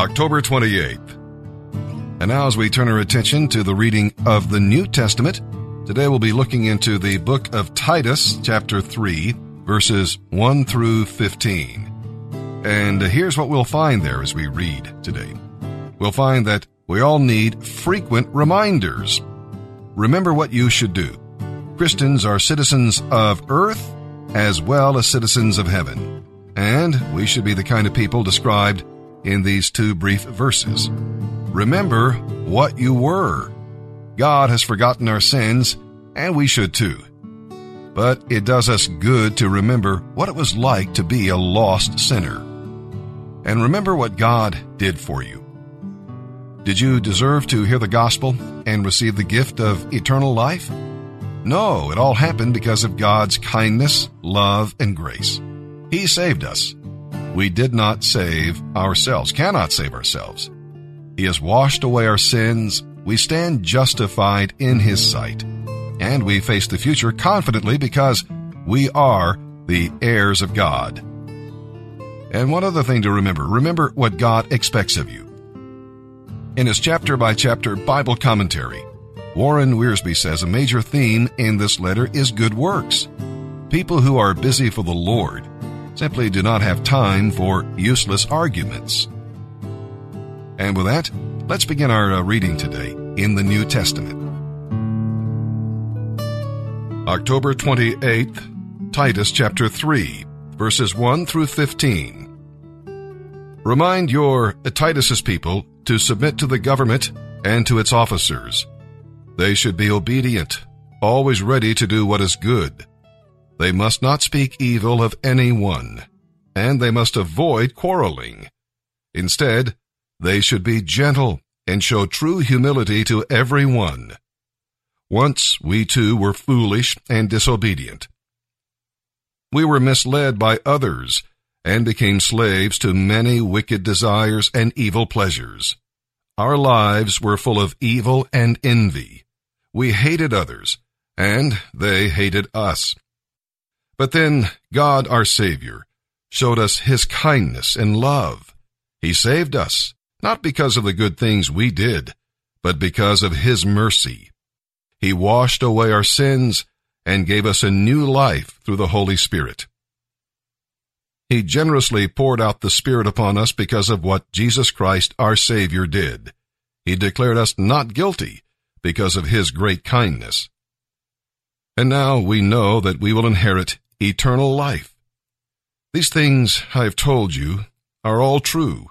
October 28th. And now, as we turn our attention to the reading of the New Testament, today we'll be looking into the book of Titus, chapter 3, verses 1 through 15. And here's what we'll find there as we read today. We'll find that we all need frequent reminders. Remember what you should do. Christians are citizens of earth as well as citizens of heaven. And we should be the kind of people described in these two brief verses. Remember what you were. God has forgotten our sins, and we should too. But it does us good to remember what it was like to be a lost sinner. And remember what God did for you. Did you deserve to hear the gospel and receive the gift of eternal life? No, it all happened because of God's kindness, love, and grace. He saved us. We did not save ourselves, cannot save ourselves. He has washed away our sins. We stand justified in His sight. And we face the future confidently because we are the heirs of God. And one other thing to remember remember what God expects of you. In his chapter by chapter Bible commentary, Warren Wiersbe says a major theme in this letter is good works. People who are busy for the Lord simply do not have time for useless arguments. And with that, let's begin our uh, reading today in the New Testament. October 28th, Titus chapter 3, verses 1 through 15. Remind your Titus's people to submit to the government and to its officers. They should be obedient, always ready to do what is good. They must not speak evil of anyone, and they must avoid quarreling. Instead, they should be gentle and show true humility to everyone. Once we too were foolish and disobedient. We were misled by others and became slaves to many wicked desires and evil pleasures. Our lives were full of evil and envy. We hated others, and they hated us. But then God, our Savior, showed us His kindness and love. He saved us not because of the good things we did, but because of His mercy. He washed away our sins and gave us a new life through the Holy Spirit. He generously poured out the Spirit upon us because of what Jesus Christ our Savior did. He declared us not guilty because of His great kindness. And now we know that we will inherit eternal life. These things I have told you are all true.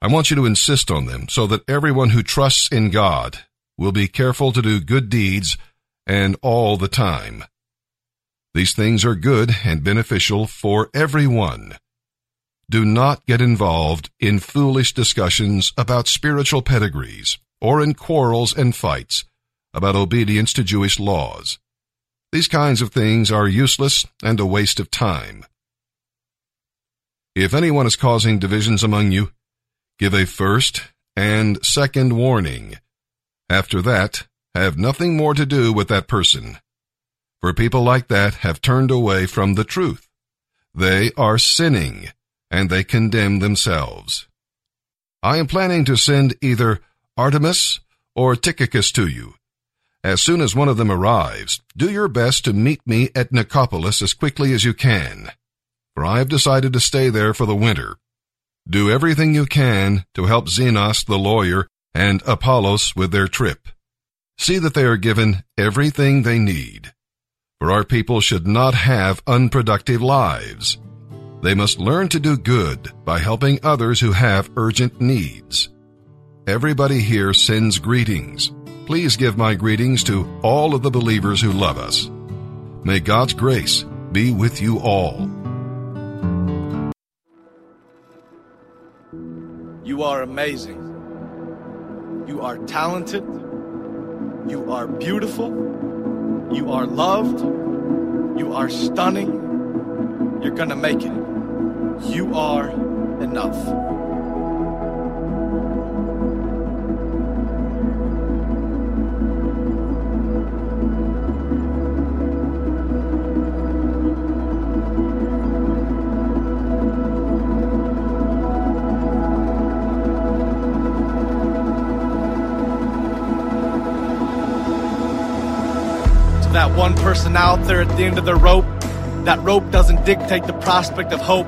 I want you to insist on them so that everyone who trusts in God will be careful to do good deeds and all the time. These things are good and beneficial for everyone. Do not get involved in foolish discussions about spiritual pedigrees or in quarrels and fights about obedience to Jewish laws. These kinds of things are useless and a waste of time. If anyone is causing divisions among you, Give a first and second warning. After that, have nothing more to do with that person. For people like that have turned away from the truth. They are sinning, and they condemn themselves. I am planning to send either Artemas or Tychicus to you. As soon as one of them arrives, do your best to meet me at Nicopolis as quickly as you can, for I have decided to stay there for the winter. Do everything you can to help Zenas the lawyer and Apollos with their trip. See that they are given everything they need. For our people should not have unproductive lives. They must learn to do good by helping others who have urgent needs. Everybody here sends greetings. Please give my greetings to all of the believers who love us. May God's grace be with you all. You are amazing. You are talented. You are beautiful. You are loved. You are stunning. You're going to make it. You are enough. That one person out there at the end of the rope. That rope doesn't dictate the prospect of hope.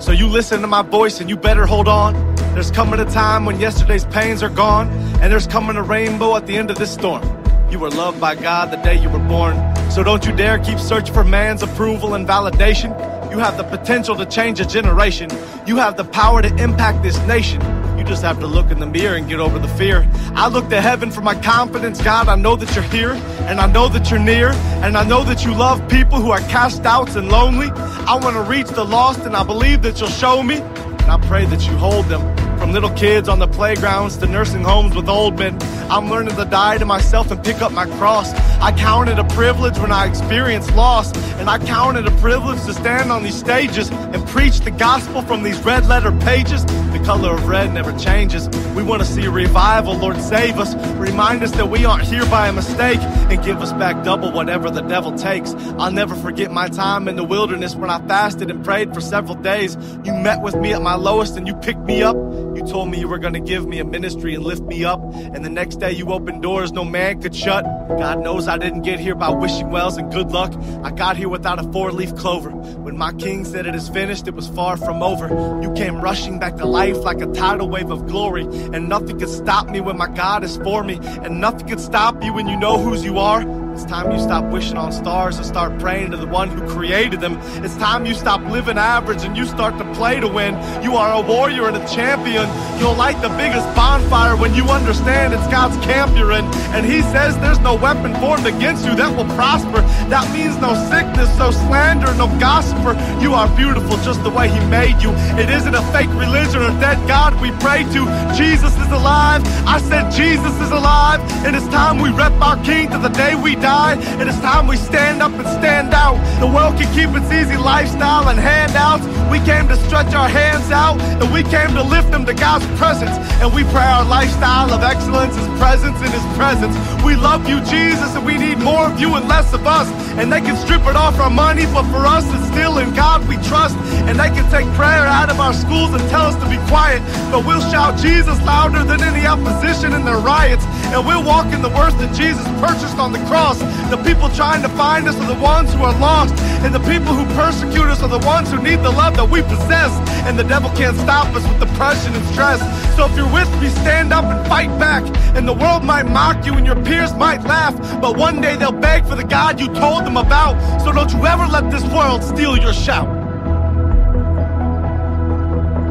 So you listen to my voice and you better hold on. There's coming a time when yesterday's pains are gone, and there's coming a rainbow at the end of this storm. You were loved by God the day you were born. So don't you dare keep searching for man's approval and validation. You have the potential to change a generation. You have the power to impact this nation. Just have to look in the mirror and get over the fear. I look to heaven for my confidence, God. I know that you're here, and I know that you're near, and I know that you love people who are cast out and lonely. I want to reach the lost, and I believe that you'll show me. And I pray that you hold them from little kids on the playgrounds to nursing homes with old men. I'm learning to die to myself and pick up my cross. I count it a privilege when I experience loss, and I count it a privilege to stand on these stages and preach the gospel from these red letter pages. The color of red never changes. We want to see a revival, Lord, save us. Remind us that we aren't here by a mistake and give us back double whatever the devil takes. I'll never forget my time in the wilderness when I fasted and prayed for several days. You met with me at my lowest and you picked me up. You told me you were going to give me a ministry and lift me up. And the next day you opened doors no man could shut. God knows I didn't get here by wishing wells and good luck. I got here without a four leaf clover. When my king said it is finished, it was far from over. You came rushing back to life like a tidal wave of glory. And nothing could stop me when my God is for me. And nothing could stop you when you know whose you are. It's time you stop wishing on stars and start praying to the one who created them. It's time you stop living average and you start to play to win. You are a warrior and a champion. You'll light the biggest bonfire when you understand it's God's camp you're in. And He says there's no weapon formed against you that will prosper. That means no sickness, no slander, no gossiper. You are beautiful just the way He made you. It isn't a fake religion or dead God we pray to. Jesus is alive. I said Jesus is alive. And it's time we rep our King to the day we die. And it's time we stand up and stand out. The world can keep its easy lifestyle and handouts. We came to stretch our hands out and we came to lift them to God's presence. And we pray our lifestyle of excellence is presence in His presence. We love you, Jesus, and we need more of you and less of us. And they can strip it off our money, but for us it's still in God we trust. And they can take prayer out of our schools and tell us to be quiet, but we'll shout Jesus louder than any opposition in their riots. And we'll walk in the words that Jesus purchased on the cross. The people trying to find us are the ones who are lost. And the people who persecute us are the ones who need the love that we possess. And the devil can't stop us with depression and stress. So if you're with me, stand up and fight back. And the world might mock you and your peers might laugh. But one day they'll beg for the God you told them about. So don't you ever let this world steal your shout.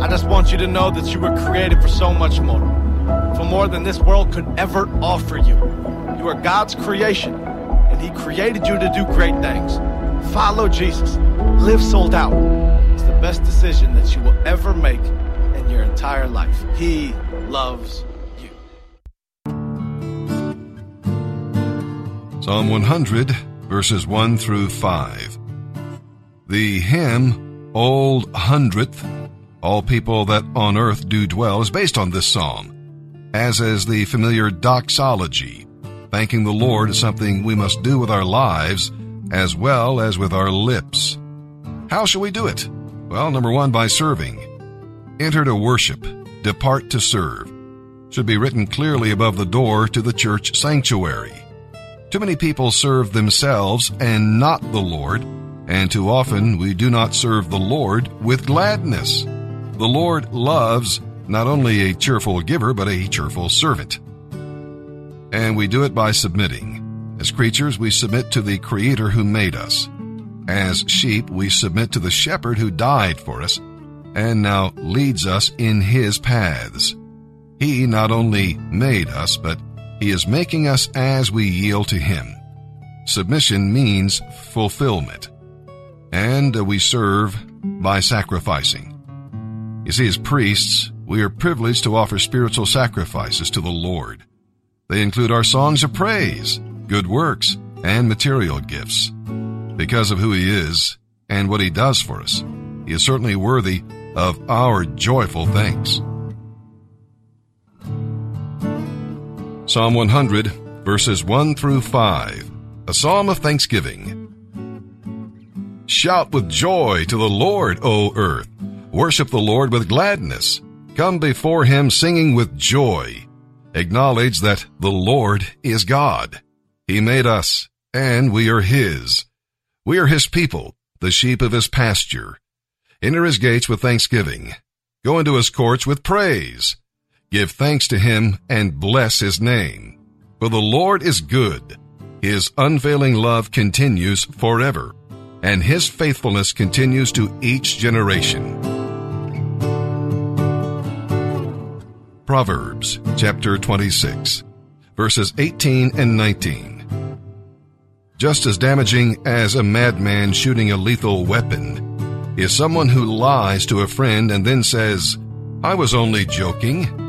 I just want you to know that you were created for so much more. For more than this world could ever offer you. You are God's creation, and He created you to do great things. Follow Jesus. Live sold out. It's the best decision that you will ever make in your entire life. He loves you. Psalm 100, verses 1 through 5. The hymn, Old Hundredth, All People That On Earth Do Dwell, is based on this psalm, as is the familiar doxology. Thanking the Lord is something we must do with our lives as well as with our lips. How shall we do it? Well, number one, by serving. Enter to worship, depart to serve. Should be written clearly above the door to the church sanctuary. Too many people serve themselves and not the Lord, and too often we do not serve the Lord with gladness. The Lord loves not only a cheerful giver, but a cheerful servant. And we do it by submitting. As creatures, we submit to the Creator who made us. As sheep, we submit to the Shepherd who died for us and now leads us in His paths. He not only made us, but He is making us as we yield to Him. Submission means fulfillment. And we serve by sacrificing. You see, as priests, we are privileged to offer spiritual sacrifices to the Lord. They include our songs of praise, good works, and material gifts. Because of who He is and what He does for us, He is certainly worthy of our joyful thanks. Psalm 100, verses 1 through 5, a psalm of thanksgiving. Shout with joy to the Lord, O earth. Worship the Lord with gladness. Come before him singing with joy. Acknowledge that the Lord is God. He made us, and we are his. We are his people, the sheep of his pasture. Enter his gates with thanksgiving. Go into his courts with praise. Give thanks to him and bless his name. For the Lord is good. His unfailing love continues forever, and his faithfulness continues to each generation. Proverbs chapter 26, verses 18 and 19. Just as damaging as a madman shooting a lethal weapon is someone who lies to a friend and then says, I was only joking.